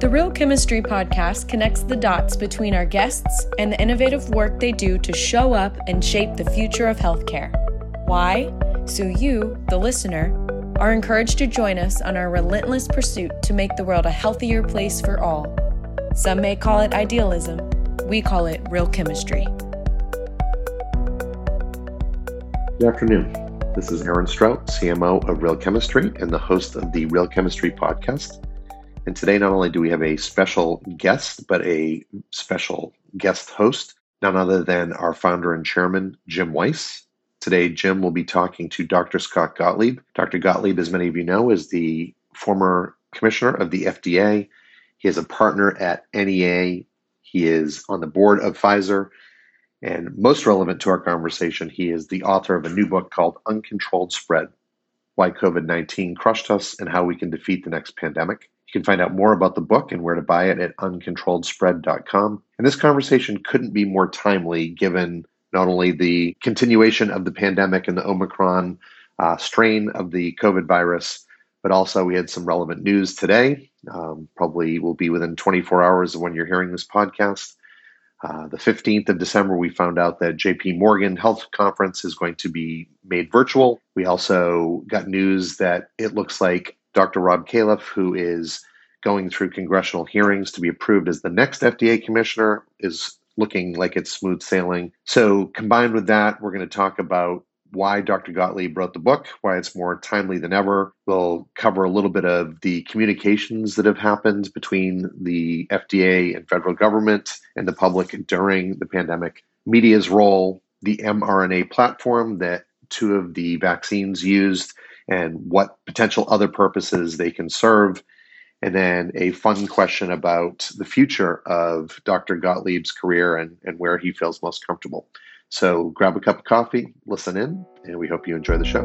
The Real Chemistry podcast connects the dots between our guests and the innovative work they do to show up and shape the future of healthcare. Why? So you, the listener, are encouraged to join us on our relentless pursuit to make the world a healthier place for all. Some may call it idealism, we call it real chemistry. Good afternoon. This is Aaron Strout, CMO of Real Chemistry and the host of the Real Chemistry podcast. And today, not only do we have a special guest, but a special guest host, none other than our founder and chairman, Jim Weiss. Today, Jim will be talking to Dr. Scott Gottlieb. Dr. Gottlieb, as many of you know, is the former commissioner of the FDA. He is a partner at NEA. He is on the board of Pfizer. And most relevant to our conversation, he is the author of a new book called Uncontrolled Spread Why COVID 19 Crushed Us and How We Can Defeat the Next Pandemic. You can find out more about the book and where to buy it at uncontrolledspread.com. And this conversation couldn't be more timely given not only the continuation of the pandemic and the Omicron uh, strain of the COVID virus, but also we had some relevant news today. Um, probably will be within 24 hours of when you're hearing this podcast. Uh, the 15th of December, we found out that JP Morgan Health Conference is going to be made virtual. We also got news that it looks like Dr. Rob Califf, who is going through congressional hearings to be approved as the next FDA commissioner, is looking like it's smooth sailing. So, combined with that, we're going to talk about why Dr. Gottlieb wrote the book, why it's more timely than ever. We'll cover a little bit of the communications that have happened between the FDA and federal government and the public during the pandemic, media's role, the mRNA platform that two of the vaccines used and what potential other purposes they can serve. And then a fun question about the future of Dr. Gottlieb's career and, and where he feels most comfortable. So grab a cup of coffee, listen in, and we hope you enjoy the show.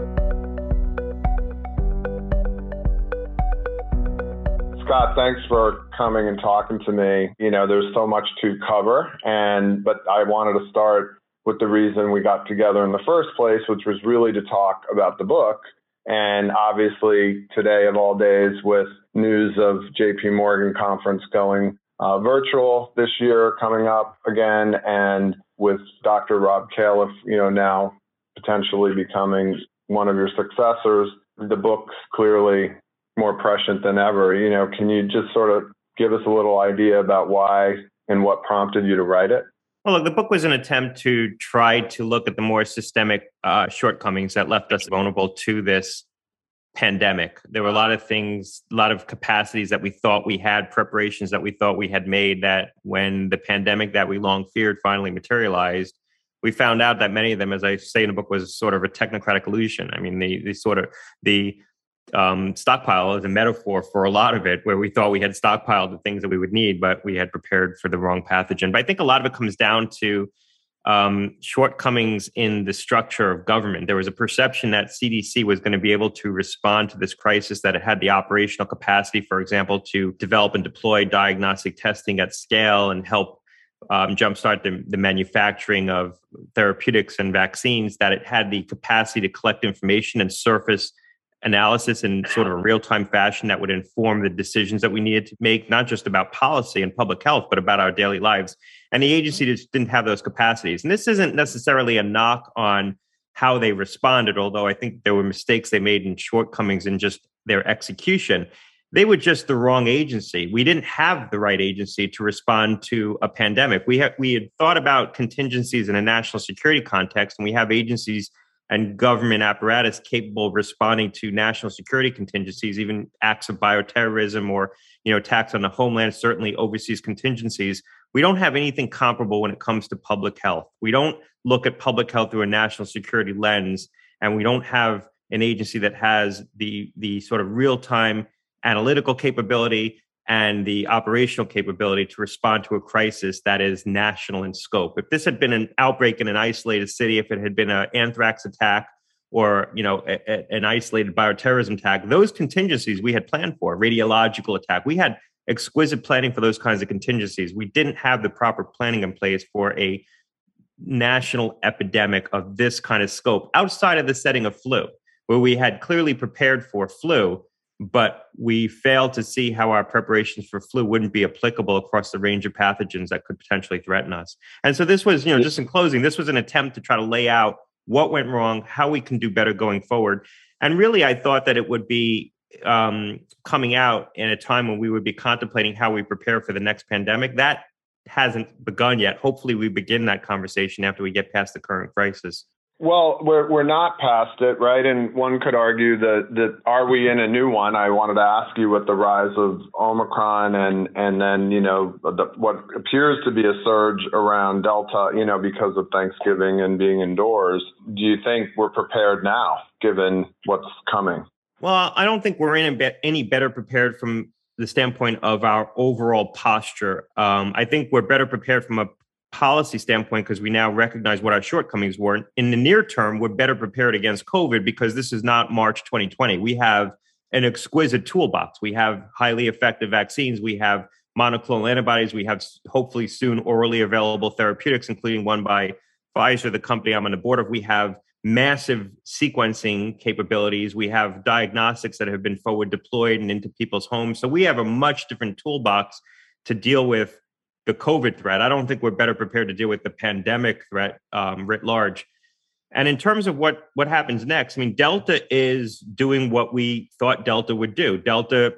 Scott, thanks for coming and talking to me. You know, there's so much to cover, and but I wanted to start with the reason we got together in the first place, which was really to talk about the book and obviously, today of all days, with news of JP Morgan conference going uh, virtual this year coming up again, and with Dr. Rob Califf, you know, now potentially becoming one of your successors, the book's clearly more prescient than ever. You know, can you just sort of give us a little idea about why and what prompted you to write it? Well, look, the book was an attempt to try to look at the more systemic uh, shortcomings that left us vulnerable to this pandemic. There were a lot of things, a lot of capacities that we thought we had, preparations that we thought we had made that when the pandemic that we long feared finally materialized, we found out that many of them, as I say in the book, was sort of a technocratic illusion. I mean, the, the sort of the um, stockpile is a metaphor for a lot of it, where we thought we had stockpiled the things that we would need, but we had prepared for the wrong pathogen. But I think a lot of it comes down to um, shortcomings in the structure of government. There was a perception that CDC was going to be able to respond to this crisis, that it had the operational capacity, for example, to develop and deploy diagnostic testing at scale and help um, jumpstart the, the manufacturing of therapeutics and vaccines, that it had the capacity to collect information and surface analysis in sort of a real time fashion that would inform the decisions that we needed to make, not just about policy and public health, but about our daily lives. And the agency just didn't have those capacities. And this isn't necessarily a knock on how they responded, although I think there were mistakes they made and shortcomings in just their execution. They were just the wrong agency. We didn't have the right agency to respond to a pandemic. We had we had thought about contingencies in a national security context, and we have agencies and government apparatus capable of responding to national security contingencies, even acts of bioterrorism or you know attacks on the homeland, certainly overseas contingencies. We don't have anything comparable when it comes to public health. We don't look at public health through a national security lens, and we don't have an agency that has the the sort of real time analytical capability and the operational capability to respond to a crisis that is national in scope. If this had been an outbreak in an isolated city, if it had been an anthrax attack or you know a, a, an isolated bioterrorism attack, those contingencies we had planned for, radiological attack, we had exquisite planning for those kinds of contingencies. We didn't have the proper planning in place for a national epidemic of this kind of scope outside of the setting of flu, where we had clearly prepared for flu but we failed to see how our preparations for flu wouldn't be applicable across the range of pathogens that could potentially threaten us. And so this was, you know, just in closing, this was an attempt to try to lay out what went wrong, how we can do better going forward. And really, I thought that it would be um, coming out in a time when we would be contemplating how we prepare for the next pandemic. That hasn't begun yet. Hopefully, we begin that conversation after we get past the current crisis. Well, we're we're not past it, right? And one could argue that that are we in a new one? I wanted to ask you with the rise of Omicron and and then you know the, what appears to be a surge around Delta, you know, because of Thanksgiving and being indoors. Do you think we're prepared now, given what's coming? Well, I don't think we're in any better prepared from the standpoint of our overall posture. Um, I think we're better prepared from a policy standpoint because we now recognize what our shortcomings were. In the near term, we're better prepared against COVID because this is not March 2020. We have an exquisite toolbox. We have highly effective vaccines. We have monoclonal antibodies. We have hopefully soon orally available therapeutics, including one by Pfizer, the company I'm on the board of. We have massive sequencing capabilities. We have diagnostics that have been forward deployed and into people's homes. So we have a much different toolbox to deal with the COVID threat. I don't think we're better prepared to deal with the pandemic threat um, writ large. And in terms of what what happens next, I mean, Delta is doing what we thought Delta would do. Delta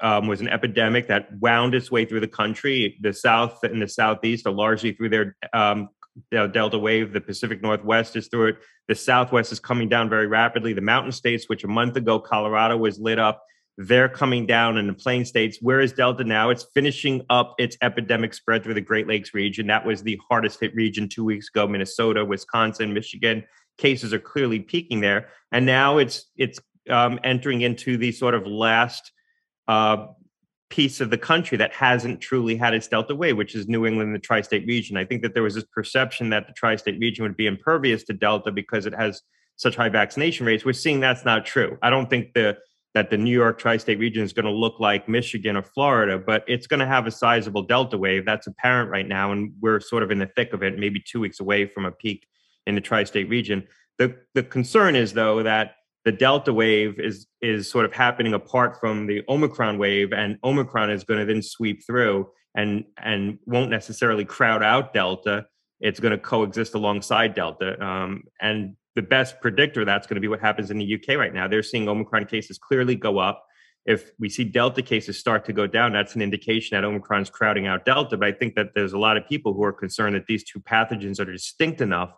um, was an epidemic that wound its way through the country. The South and the Southeast are largely through their um, Delta wave. The Pacific Northwest is through it. The Southwest is coming down very rapidly. The mountain states, which a month ago Colorado was lit up, they're coming down in the plain states. Where is Delta now? It's finishing up its epidemic spread through the Great Lakes region. That was the hardest hit region two weeks ago. Minnesota, Wisconsin, Michigan. Cases are clearly peaking there, and now it's it's um, entering into the sort of last uh, piece of the country that hasn't truly had its Delta wave, which is New England, the tri-state region. I think that there was this perception that the tri-state region would be impervious to Delta because it has such high vaccination rates. We're seeing that's not true. I don't think the that the New York tri-state region is going to look like Michigan or Florida, but it's going to have a sizable delta wave. That's apparent right now, and we're sort of in the thick of it, maybe two weeks away from a peak in the tri-state region. The the concern is though that the delta wave is is sort of happening apart from the Omicron wave, and Omicron is going to then sweep through and and won't necessarily crowd out delta. It's going to coexist alongside delta, um, and the best predictor that's going to be what happens in the UK right now. They're seeing Omicron cases clearly go up. If we see Delta cases start to go down, that's an indication that Omicron's crowding out Delta. But I think that there's a lot of people who are concerned that these two pathogens are distinct enough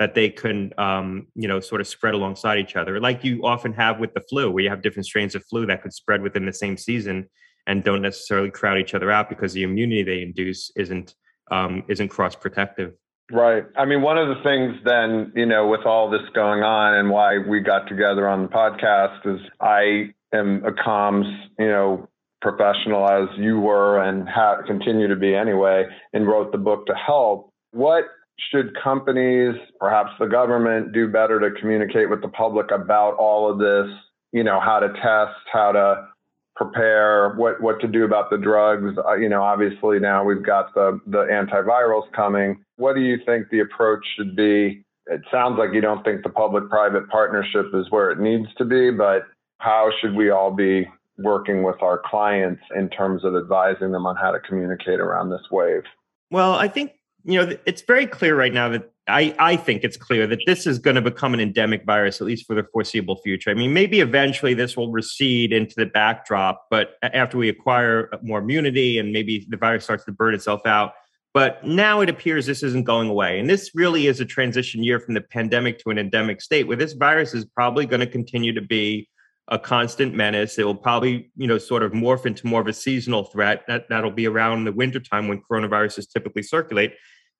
that they can, um, you know, sort of spread alongside each other, like you often have with the flu, where you have different strains of flu that could spread within the same season and don't necessarily crowd each other out because the immunity they induce isn't um, isn't cross protective. Right. I mean, one of the things then, you know, with all this going on and why we got together on the podcast is I am a comms, you know, professional as you were and ha- continue to be anyway, and wrote the book to help. What should companies, perhaps the government, do better to communicate with the public about all of this? You know, how to test, how to prepare, what what to do about the drugs. Uh, you know, obviously now we've got the the antivirals coming. What do you think the approach should be? It sounds like you don't think the public-private partnership is where it needs to be, but how should we all be working with our clients in terms of advising them on how to communicate around this wave? Well, I think you know it's very clear right now that I, I think it's clear that this is going to become an endemic virus, at least for the foreseeable future. I mean, maybe eventually this will recede into the backdrop, but after we acquire uh, more immunity and maybe the virus starts to burn itself out. But now it appears this isn't going away. And this really is a transition year from the pandemic to an endemic state where this virus is probably going to continue to be a constant menace. It will probably, you know, sort of morph into more of a seasonal threat. That that'll be around the wintertime when coronaviruses typically circulate.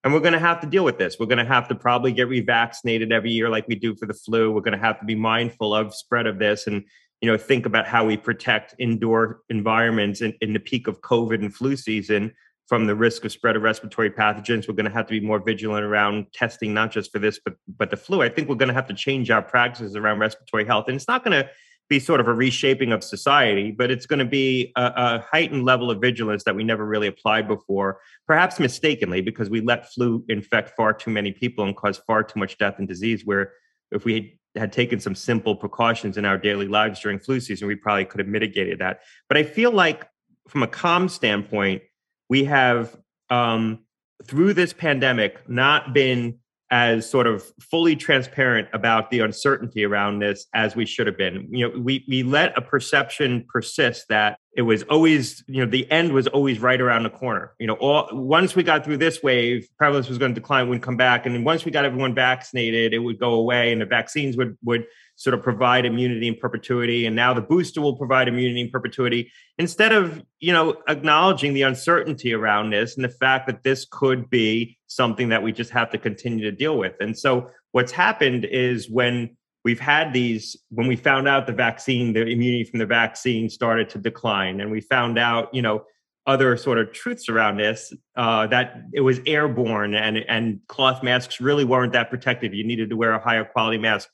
And we're going to have to deal with this. We're going to have to probably get revaccinated every year like we do for the flu. We're going to have to be mindful of spread of this and you know think about how we protect indoor environments in, in the peak of COVID and flu season from the risk of spread of respiratory pathogens. We're going to have to be more vigilant around testing, not just for this, but but the flu. I think we're going to have to change our practices around respiratory health, and it's not going to be sort of a reshaping of society, but it's going to be a, a, heightened level of vigilance that we never really applied before, perhaps mistakenly, because we let flu infect far too many people and cause far too much death and disease. Where if we had taken some simple precautions in our daily lives during flu season, we probably could have mitigated that. But I feel like, from a calm standpoint, we have um, through this pandemic not been as sort of fully transparent about the uncertainty around this as we should have been. You know, we we let a perception persist that it was always, you know, the end was always right around the corner. You know, all once we got through this wave, prevalence was going to decline, wouldn't come back, and then once we got everyone vaccinated, it would go away, and the vaccines would would sort of provide immunity in perpetuity and now the booster will provide immunity in perpetuity. Instead of you know acknowledging the uncertainty around this and the fact that this could be something that we just have to continue to deal with. And so what's happened is when we've had these when we found out the vaccine the immunity from the vaccine started to decline and we found out you know other sort of truths around this uh, that it was airborne and and cloth masks really weren't that protective. You needed to wear a higher quality mask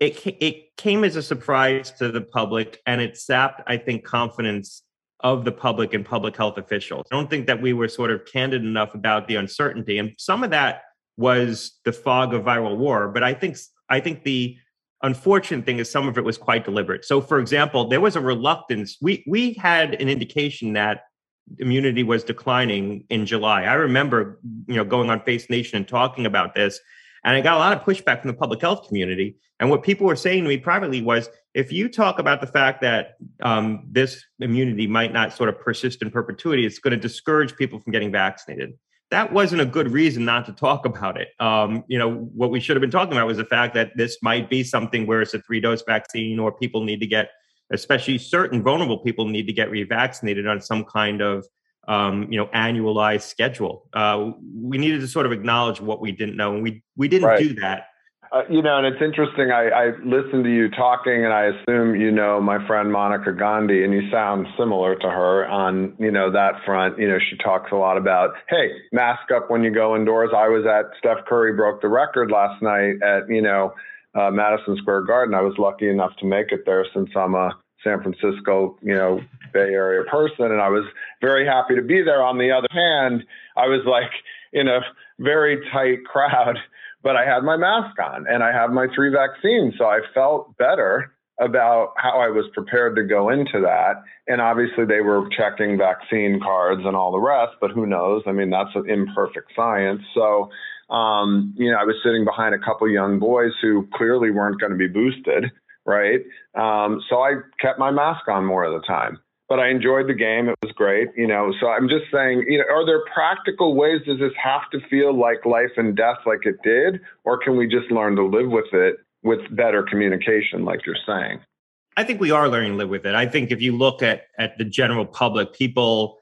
it it came as a surprise to the public and it sapped i think confidence of the public and public health officials. I don't think that we were sort of candid enough about the uncertainty and some of that was the fog of viral war but i think i think the unfortunate thing is some of it was quite deliberate. So for example there was a reluctance we we had an indication that immunity was declining in july. I remember you know going on face nation and talking about this and I got a lot of pushback from the public health community. And what people were saying to me privately was if you talk about the fact that um, this immunity might not sort of persist in perpetuity, it's going to discourage people from getting vaccinated. That wasn't a good reason not to talk about it. Um, you know, what we should have been talking about was the fact that this might be something where it's a three dose vaccine or people need to get, especially certain vulnerable people need to get revaccinated on some kind of um, you know annualized schedule. Uh, we needed to sort of acknowledge what we didn't know, and we we didn't right. do that. Uh, you know, and it's interesting. I, I listened to you talking, and I assume you know my friend Monica Gandhi, and you sound similar to her on you know that front. You know, she talks a lot about hey, mask up when you go indoors. I was at Steph Curry broke the record last night at you know uh, Madison Square Garden. I was lucky enough to make it there since I'm a San Francisco, you know, Bay Area person, and I was very happy to be there. On the other hand, I was like in a very tight crowd, but I had my mask on and I have my three vaccines, so I felt better about how I was prepared to go into that. And obviously, they were checking vaccine cards and all the rest, but who knows? I mean, that's an imperfect science. So, um, you know, I was sitting behind a couple young boys who clearly weren't going to be boosted right? Um, so I kept my mask on more of the time. But I enjoyed the game. It was great, you know. So I'm just saying, you know, are there practical ways? Does this have to feel like life and death, like it did, or can we just learn to live with it with better communication, like you're saying? I think we are learning to live with it. I think if you look at at the general public, people,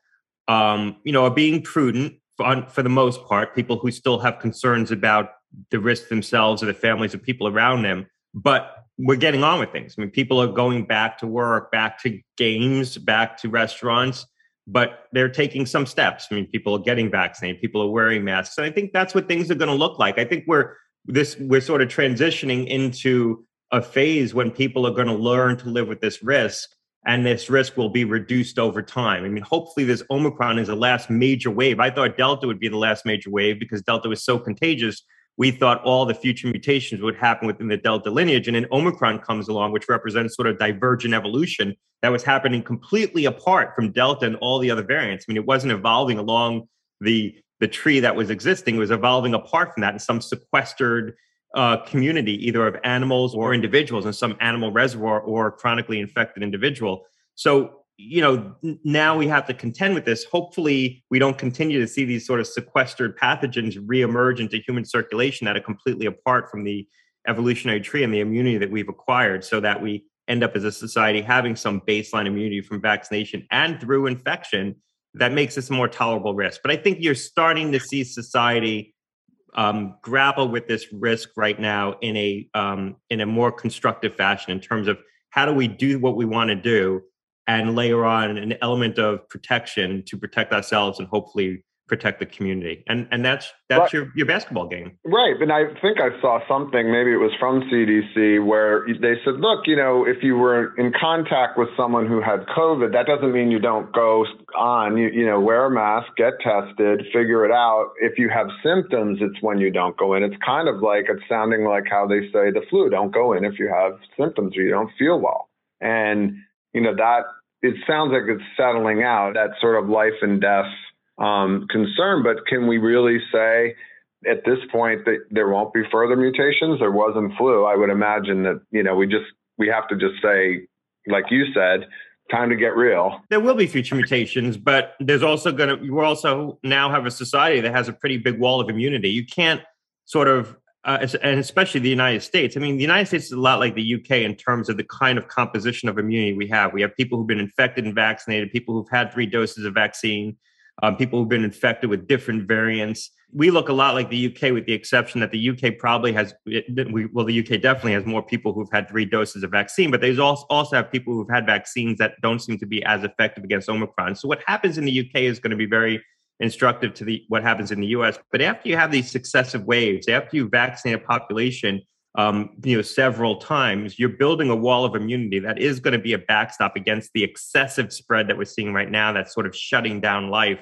um, you know, are being prudent for, for the most part. People who still have concerns about the risk themselves or the families of people around them, but we're getting on with things. I mean, people are going back to work, back to games, back to restaurants, but they're taking some steps. I mean, people are getting vaccinated, people are wearing masks. And I think that's what things are going to look like. I think we're this we're sort of transitioning into a phase when people are going to learn to live with this risk and this risk will be reduced over time. I mean, hopefully this Omicron is the last major wave. I thought Delta would be the last major wave because Delta was so contagious we thought all the future mutations would happen within the Delta lineage. And then Omicron comes along, which represents sort of divergent evolution that was happening completely apart from Delta and all the other variants. I mean, it wasn't evolving along the, the tree that was existing, it was evolving apart from that in some sequestered uh, community, either of animals or individuals in some animal reservoir or chronically infected individual. So you know, now we have to contend with this. Hopefully, we don't continue to see these sort of sequestered pathogens reemerge into human circulation that are completely apart from the evolutionary tree and the immunity that we've acquired, so that we end up as a society having some baseline immunity from vaccination and through infection that makes this a more tolerable risk. But I think you're starting to see society um, grapple with this risk right now in a um, in a more constructive fashion in terms of how do we do what we want to do and layer on an element of protection to protect ourselves and hopefully protect the community. And and that's that's right. your, your basketball game. Right. And I think I saw something, maybe it was from CDC, where they said, look, you know, if you were in contact with someone who had COVID, that doesn't mean you don't go on. You, you know, wear a mask, get tested, figure it out. If you have symptoms, it's when you don't go in. It's kind of like it's sounding like how they say the flu, don't go in if you have symptoms or you don't feel well. And, you know, that it sounds like it's settling out, that sort of life and death um, concern. But can we really say at this point that there won't be further mutations? There wasn't flu. I would imagine that you know we just we have to just say, like you said, time to get real. There will be future mutations, but there's also going to we also now have a society that has a pretty big wall of immunity. You can't sort of uh, and especially the United States. I mean, the United States is a lot like the UK in terms of the kind of composition of immunity we have. We have people who've been infected and vaccinated, people who've had three doses of vaccine, um, people who've been infected with different variants. We look a lot like the UK, with the exception that the UK probably has, we, well, the UK definitely has more people who've had three doses of vaccine, but they also, also have people who've had vaccines that don't seem to be as effective against Omicron. So what happens in the UK is going to be very instructive to the what happens in the US. But after you have these successive waves, after you vaccinate a population, um, you know, several times, you're building a wall of immunity that is going to be a backstop against the excessive spread that we're seeing right now that's sort of shutting down life.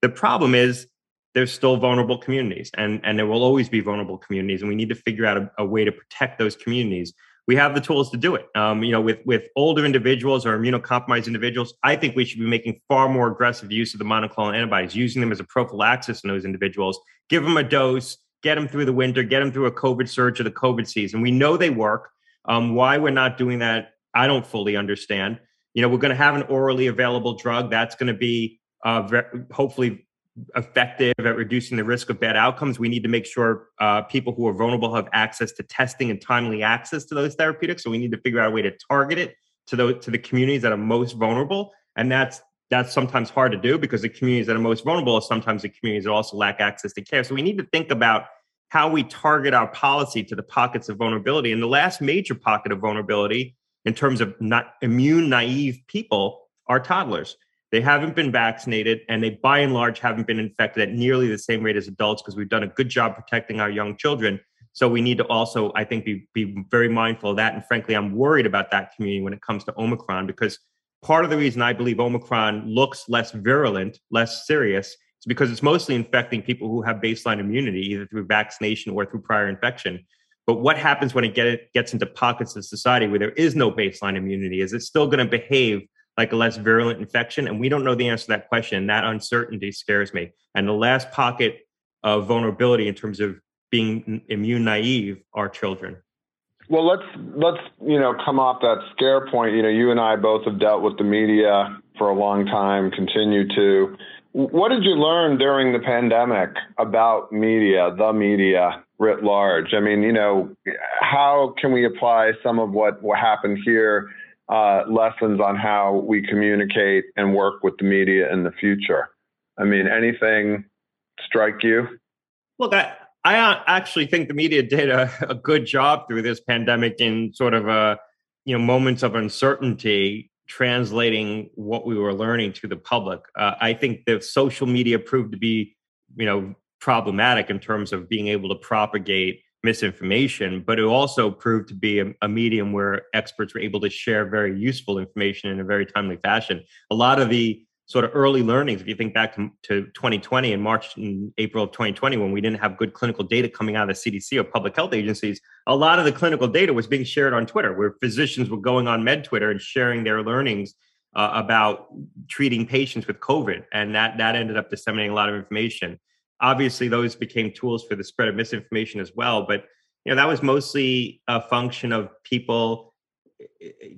The problem is there's still vulnerable communities and, and there will always be vulnerable communities. And we need to figure out a, a way to protect those communities. We have the tools to do it. Um, you know, with, with older individuals or immunocompromised individuals, I think we should be making far more aggressive use of the monoclonal antibodies, using them as a prophylaxis in those individuals. Give them a dose, get them through the winter, get them through a COVID surge or the COVID season. We know they work. Um, why we're not doing that, I don't fully understand. You know, we're going to have an orally available drug that's going to be uh, hopefully effective at reducing the risk of bad outcomes. We need to make sure uh, people who are vulnerable have access to testing and timely access to those therapeutics. So we need to figure out a way to target it to those to the communities that are most vulnerable, and that's that's sometimes hard to do because the communities that are most vulnerable are sometimes the communities that also lack access to care. So we need to think about how we target our policy to the pockets of vulnerability. And the last major pocket of vulnerability in terms of not immune naive people are toddlers. They haven't been vaccinated and they by and large haven't been infected at nearly the same rate as adults because we've done a good job protecting our young children. So we need to also, I think, be, be very mindful of that. And frankly, I'm worried about that community when it comes to Omicron because part of the reason I believe Omicron looks less virulent, less serious, is because it's mostly infecting people who have baseline immunity, either through vaccination or through prior infection. But what happens when it get, it gets into pockets of society where there is no baseline immunity? Is it still going to behave like a less virulent infection? And we don't know the answer to that question. That uncertainty scares me. And the last pocket of vulnerability in terms of being immune naive are children. Well, let's let's you know come off that scare point. You know, you and I both have dealt with the media for a long time, continue to. What did you learn during the pandemic about media, the media writ large? I mean, you know, how can we apply some of what what happened here, uh, lessons on how we communicate and work with the media in the future? I mean, anything strike you? Look, I, I uh, actually think the media did a, a good job through this pandemic in sort of a uh, you know moments of uncertainty translating what we were learning to the public. Uh, I think the social media proved to be you know problematic in terms of being able to propagate misinformation, but it also proved to be a, a, medium where experts were able to share very useful information in a very timely fashion. A lot of the sort of early learnings. If you think back to, to 2020 and March and April of 2020, when we didn't have good clinical data coming out of the CDC or public health agencies, a lot of the clinical data was being shared on Twitter, where physicians were going on Med Twitter and sharing their learnings uh, about treating patients with COVID, and that that ended up disseminating a lot of information. Obviously, those became tools for the spread of misinformation as well, but you know that was mostly a function of people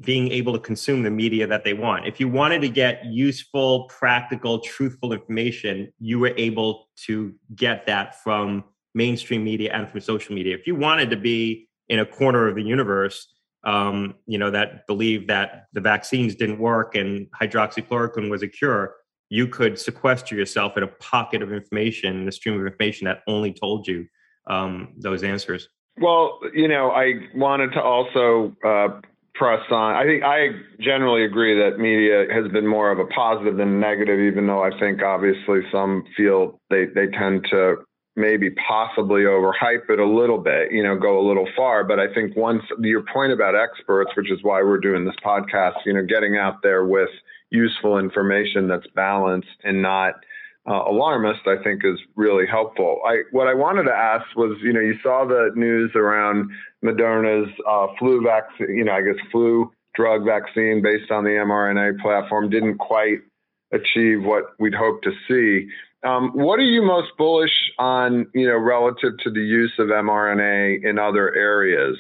being able to consume the media that they want. If you wanted to get useful, practical, truthful information, you were able to get that from mainstream media and from social media. If you wanted to be in a corner of the universe, um, you know, that believed that the vaccines didn't work and hydroxychloroquine was a cure, you could sequester yourself in a pocket of information, in a stream of information that only told you um, those answers. Well, you know, I wanted to also uh, press on. I think I generally agree that media has been more of a positive than negative, even though I think obviously some feel they, they tend to maybe possibly overhype it a little bit, you know, go a little far. But I think once your point about experts, which is why we're doing this podcast, you know, getting out there with useful information that's balanced and not uh, alarmist, I think is really helpful. I what I wanted to ask was, you know, you saw the news around Moderna's uh, flu vaccine, you know, I guess flu drug vaccine based on the mRNA platform didn't quite achieve what we'd hoped to see. Um, what are you most bullish on, you know, relative to the use of mRNA in other areas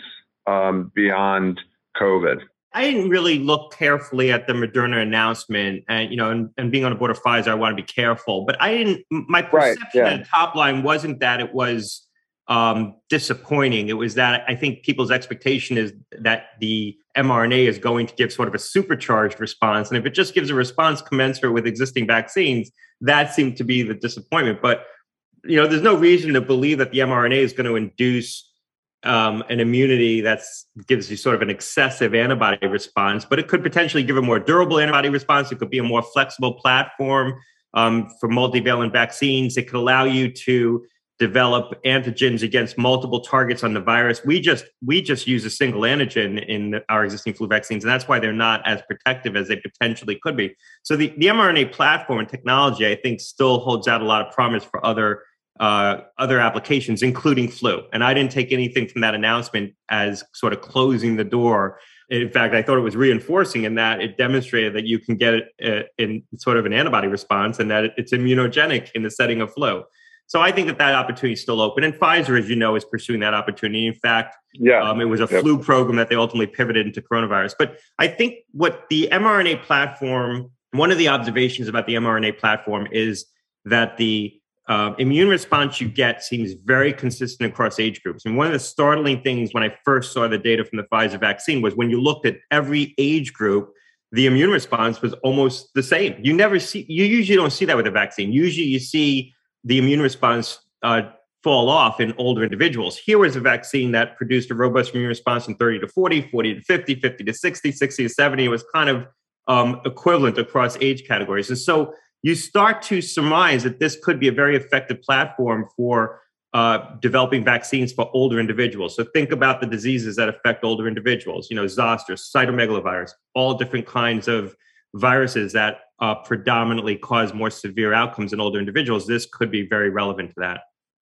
um, beyond COVID? I didn't really look carefully at the Moderna announcement, and you know, and, and being on the board of Pfizer, I want to be careful. But I didn't. My perception right, yeah. at the top line wasn't that it was um, disappointing. It was that I think people's expectation is that the mRNA is going to give sort of a supercharged response, and if it just gives a response commensurate with existing vaccines, that seemed to be the disappointment. But you know, there's no reason to believe that the mRNA is going to induce um, an immunity that gives you sort of an excessive antibody response, but it could potentially give a more durable antibody response. It could be a more flexible platform um, for multivalent vaccines. It could allow you to develop antigens against multiple targets on the virus. We just we just use a single antigen in our existing flu vaccines, and that's why they're not as protective as they potentially could be. So the, the mRNA platform and technology, I think, still holds out a lot of promise for other uh, other applications, including flu. And I didn't take anything from that announcement as sort of closing the door. In fact, I thought it was reinforcing in that it demonstrated that you can get it uh, in sort of an antibody response and that it's immunogenic in the setting of flu. So I think that that opportunity is still open. And Pfizer, as you know, is pursuing that opportunity. In fact, yeah. Um, it was a yep. flu program that they ultimately pivoted into coronavirus. But I think what the mRNA platform, one of the observations about the mRNA platform is that the uh, immune response you get seems very consistent across age groups. And one of the startling things when I first saw the data from the Pfizer vaccine was when you looked at every age group, the immune response was almost the same. You never see, you usually don't see that with a vaccine. Usually you see the immune response uh, fall off in older individuals. Here was a vaccine that produced a robust immune response in 30 to 40, 40 to 50, 50 to 60, 60 to 70. It was kind of um, equivalent across age categories. And so you start to surmise that this could be a very effective platform for uh, developing vaccines for older individuals. So think about the diseases that affect older individuals. You know, zoster, cytomegalovirus, all different kinds of viruses that uh, predominantly cause more severe outcomes in older individuals. This could be very relevant to that.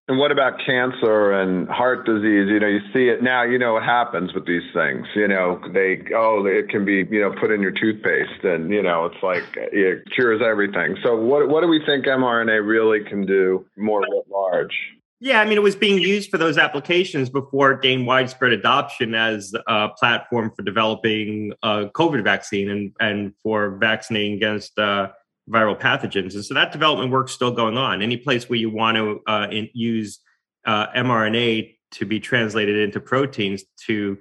And what about cancer and heart disease? You know, you see it now. You know what happens with these things. You know, they oh, it can be you know put in your toothpaste, and you know it's like it cures everything. So what what do we think mRNA really can do more at large? Yeah, I mean, it was being used for those applications before it gained widespread adoption as a platform for developing a COVID vaccine and and for vaccinating against. Uh, viral pathogens. And so that development work's still going on. Any place where you want to uh, in, use uh, mRNA to be translated into proteins to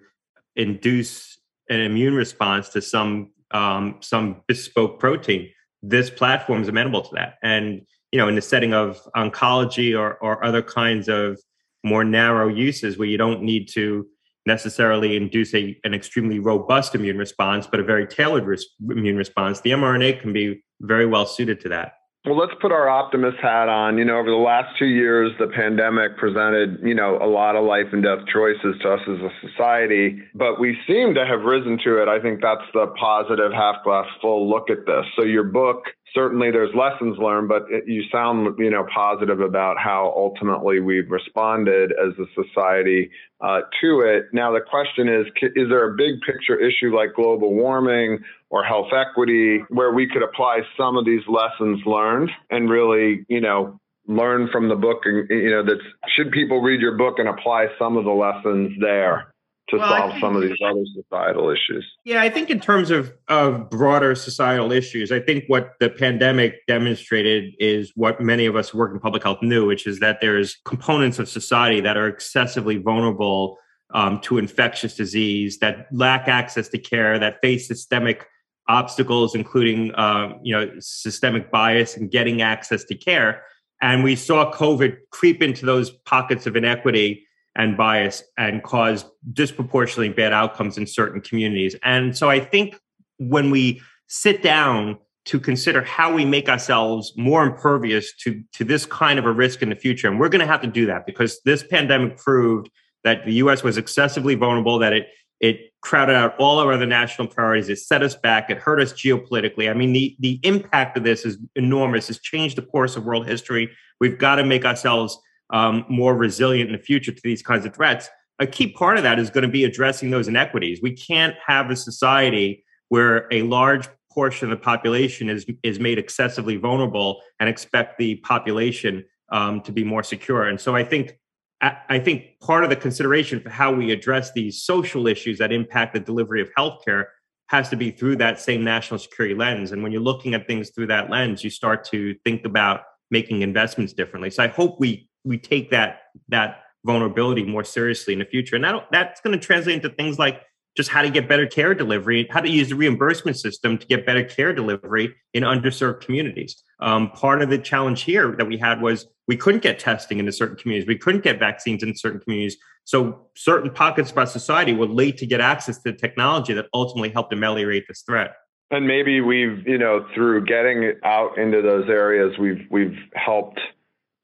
induce an immune response to some um, some bespoke protein, this platform is amenable to that. And you know, in the setting of oncology or, or other kinds of more narrow uses where you don't need to necessarily induce a, an extremely robust immune response, but a very tailored res- immune response, the mRNA can be very well suited to that. Well, let's put our optimist hat on. You know, over the last two years, the pandemic presented, you know, a lot of life and death choices to us as a society, but we seem to have risen to it. I think that's the positive half glass full look at this. So, your book certainly there's lessons learned, but it, you sound you know positive about how ultimately we've responded as a society uh, to it. Now the question is, is there a big picture issue like global warming or health equity where we could apply some of these lessons learned and really you know learn from the book and you know that should people read your book and apply some of the lessons there to well, solve some of these other societal issues. Yeah, I think in terms of, of broader societal issues, I think what the pandemic demonstrated is what many of us who work in public health knew, which is that there's components of society that are excessively vulnerable um, to infectious disease, that lack access to care, that face systemic obstacles, including uh, you know systemic bias in getting access to care. And we saw COVID creep into those pockets of inequity and bias and cause disproportionately bad outcomes in certain communities. And so I think when we sit down to consider how we make ourselves more impervious to, to this kind of a risk in the future, and we're going to have to do that because this pandemic proved that the US was excessively vulnerable, that it it crowded out all our other national priorities. It set us back. It hurt us geopolitically. I mean, the, the impact of this is enormous. It's changed the course of world history. We've got to make ourselves um, more resilient in the future to these kinds of threats. A key part of that is going to be addressing those inequities. We can't have a society where a large portion of the population is is made excessively vulnerable and expect the population um, to be more secure. And so I think I think part of the consideration for how we address these social issues that impact the delivery of healthcare has to be through that same national security lens. And when you're looking at things through that lens, you start to think about making investments differently. So I hope we we take that that vulnerability more seriously in the future. And that, that's going to translate into things like just how to get better care delivery, how to use the reimbursement system to get better care delivery in underserved communities. Um, part of the challenge here that we had was we couldn't get testing into certain communities, we couldn't get vaccines in certain communities. So certain pockets of our society were late to get access to the technology that ultimately helped ameliorate this threat. And maybe we've, you know, through getting out into those areas, we've we've helped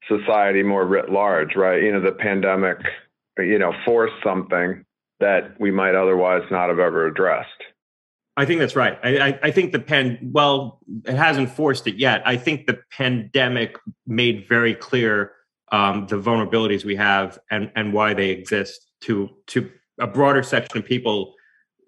society more writ large, right? You know, the pandemic, you know, forced something that we might otherwise not have ever addressed. I think that's right. I, I, I, think the pen, well, it hasn't forced it yet. I think the pandemic made very clear um, the vulnerabilities we have and, and why they exist to to a broader section of people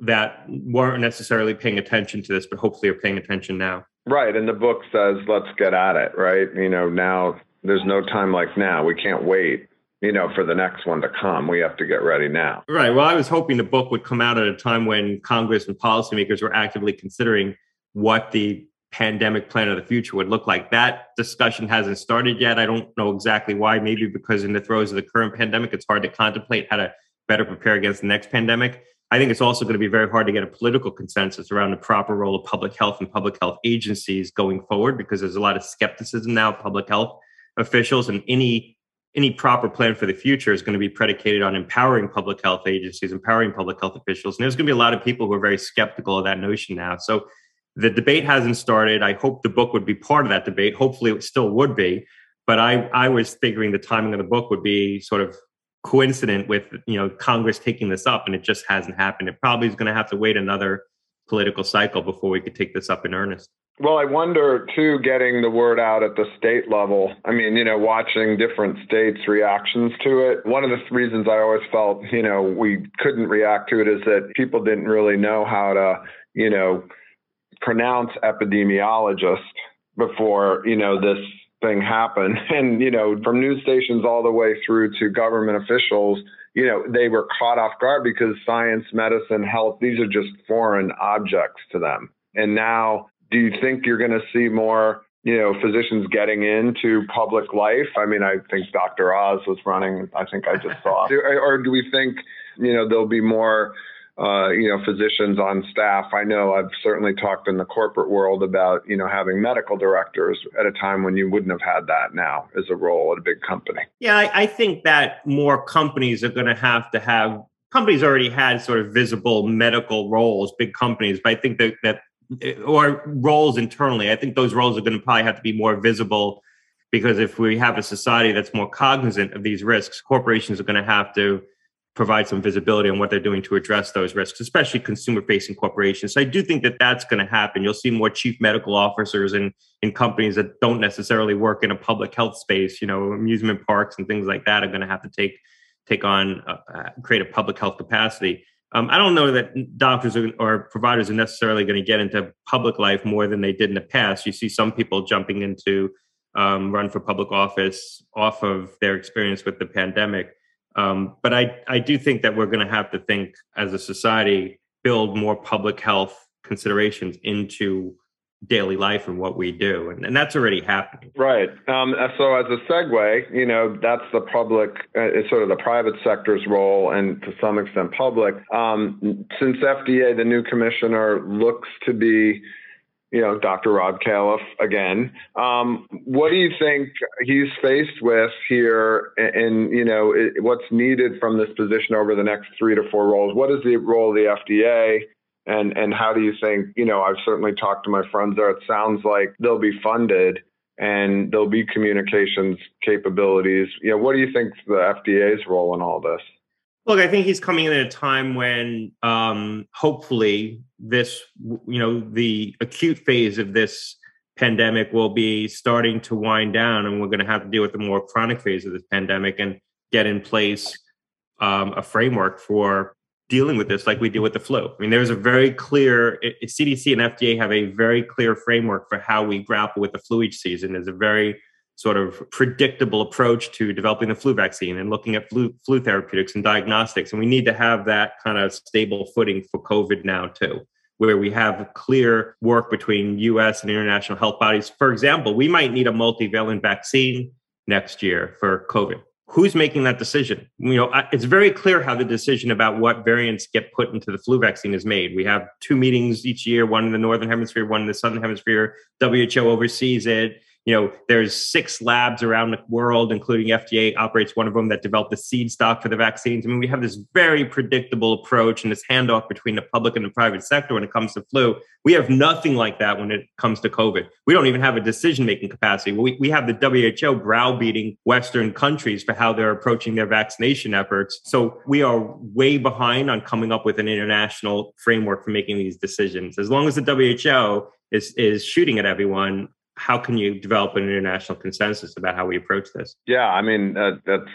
that weren't necessarily paying attention to this, but hopefully are paying attention now. Right. And the book says, let's get at it, right? You know, now there's no time like now. We can't wait, you know, for the next one to come. We have to get ready now. Right. Well, I was hoping the book would come out at a time when Congress and policymakers were actively considering what the pandemic plan of the future would look like. That discussion hasn't started yet. I don't know exactly why. Maybe because in the throes of the current pandemic, it's hard to contemplate how to better prepare against the next pandemic. I think it's also going to be very hard to get a political consensus around the proper role of public health and public health agencies going forward because there's a lot of skepticism now of public health officials and any any proper plan for the future is going to be predicated on empowering public health agencies, empowering public health officials. And there's going to be a lot of people who are very skeptical of that notion now. So the debate hasn't started. I hope the book would be part of that debate. Hopefully, it still would be. But I, I was figuring the timing of the book would be sort of coincident with you know Congress taking this up, and it just hasn't happened. It probably is going to have to wait another political cycle before we could take this up in earnest. Well, I wonder too, getting the word out at the state level. I mean, you know, watching different states' reactions to it. One of the reasons I always felt, you know, we couldn't react to it is that people didn't really know how to, you know, pronounce epidemiologist before, you know, this thing happened. And, you know, from news stations all the way through to government officials, you know, they were caught off guard because science, medicine, health, these are just foreign objects to them. And now do you think you're going to see more you know physicians getting into public life? I mean i think dr oz was running i think i just saw. Or do we think you know there'll be more uh, you know physicians on staff? I know i've certainly talked in the corporate world about you know having medical directors at a time when you wouldn't have had that now as a role at a big company. Yeah i, I think that more companies are going to have to have companies already had sort of visible medical roles big companies but i think that, that or roles internally. I think those roles are going to probably have to be more visible because if we have a society that's more cognizant of these risks, corporations are going to have to provide some visibility on what they're doing to address those risks, especially consumer facing corporations. So I do think that that's going to happen. You'll see more chief medical officers in, in companies that don't necessarily work in a public health space, you know, amusement parks and things like that are going to have to take take on uh, uh create a public health capacity. Um, I don't know that doctors are, or providers are necessarily going to get into public life more than they did in the past. You see some people jumping into um, run for public office off of their experience with the pandemic. Um, but I, I do think that we're going to have to think as a society, build more public health considerations into daily life and what we do and, and that's already happening right um, so as a segue you know that's the public uh, it's sort of the private sector's role and to some extent public um, since fda the new commissioner looks to be you know, Dr. Rob Califf again. Um, what do you think he's faced with here, and, you know, it, what's needed from this position over the next three to four roles? What is the role of the FDA? And, and how do you think, you know, I've certainly talked to my friends there. It sounds like they'll be funded and there'll be communications capabilities. You know, what do you think the FDA's role in all this? Look, I think he's coming in at a time when um, hopefully this, you know, the acute phase of this pandemic will be starting to wind down, and we're going to have to deal with the more chronic phase of this pandemic and get in place um, a framework for dealing with this like we deal with the flu. I mean, there's a very clear eh, eh, CDC and FDA have a very clear framework for how we grapple with the flu each season. There's a very sort of predictable approach to developing the flu vaccine and looking at flu, flu therapeutics and diagnostics. And we need to have that kind of stable footing for COVID now, too, where we have clear work between US and international health bodies. For example, we might need a multivalent vaccine next year for COVID. Who's making that decision? You know, it's very clear how the decision about what variants get put into the flu vaccine is made. We have two meetings each year, one in the northern hemisphere, one in the southern hemisphere. WHO oversees it you know there's six labs around the world including fda operates one of them that developed the seed stock for the vaccines. I mean we have this very predictable approach and this handoff between the public and the private sector when it comes to flu. We have nothing like that when it comes to covid. We don't even have a decision making capacity. We, we have the who browbeating western countries for how they're approaching their vaccination efforts. So we are way behind on coming up with an international framework for making these decisions. As long as the who is is shooting at everyone how can you develop an international consensus about how we approach this? Yeah, I mean uh, that's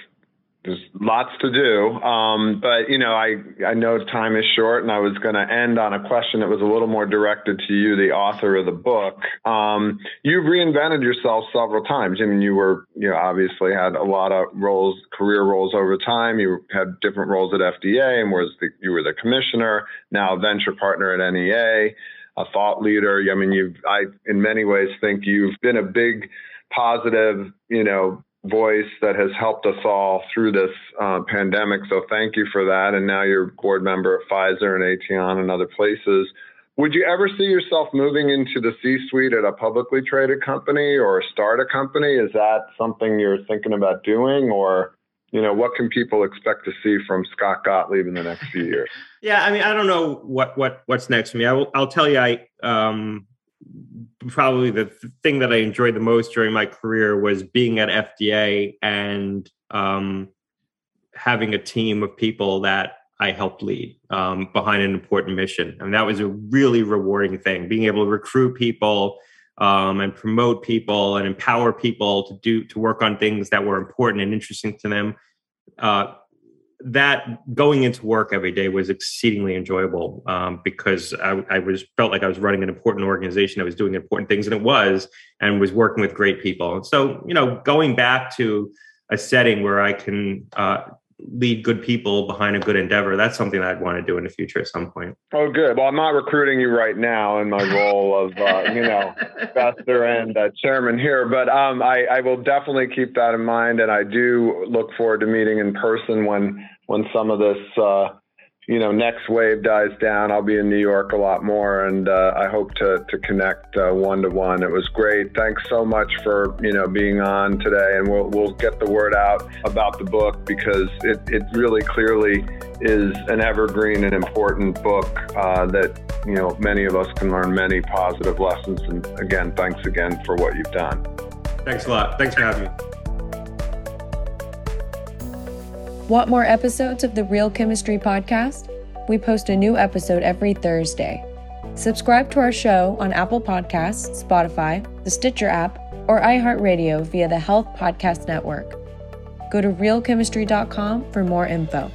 there's lots to do, um, but you know I I know time is short, and I was going to end on a question that was a little more directed to you, the author of the book. Um, you've reinvented yourself several times. I mean, you were you know obviously had a lot of roles, career roles over time. You had different roles at FDA, and was the, you were the commissioner, now venture partner at NEA a thought leader. I mean, you've, I, in many ways, think you've been a big positive, you know, voice that has helped us all through this uh, pandemic. So thank you for that. And now you're board member at Pfizer and Aetion and other places. Would you ever see yourself moving into the C suite at a publicly traded company or start a company? Is that something you're thinking about doing or? You know, what can people expect to see from Scott Gottlieb in the next few years? Yeah, I mean, I don't know what what what's next for me. I will, I'll tell you, I um, probably the thing that I enjoyed the most during my career was being at FDA and um, having a team of people that I helped lead um, behind an important mission, and that was a really rewarding thing. Being able to recruit people um, and promote people and empower people to do to work on things that were important and interesting to them. Uh, that going into work every day was exceedingly enjoyable um, because I, I, was felt like I was running an important organization. I was doing important things, and it was, and was working with great people. And so, you know, going back to a setting where I can uh, lead good people behind a good endeavor. That's something that I'd want to do in the future at some point. Oh, good. Well, I'm not recruiting you right now in my role of, uh, you know, investor and uh, chairman here, but um, I, I will definitely keep that in mind. And I do look forward to meeting in person when, when some of this, uh, you know, next wave dies down, I'll be in New York a lot more, and uh, I hope to to connect one to one. It was great. Thanks so much for you know being on today, and we'll we'll get the word out about the book because it it really clearly is an evergreen and important book uh, that you know many of us can learn many positive lessons. And again, thanks again for what you've done. Thanks a lot. Thanks for having me. Want more episodes of the Real Chemistry podcast? We post a new episode every Thursday. Subscribe to our show on Apple Podcasts, Spotify, the Stitcher app, or iHeartRadio via the Health Podcast Network. Go to realchemistry.com for more info.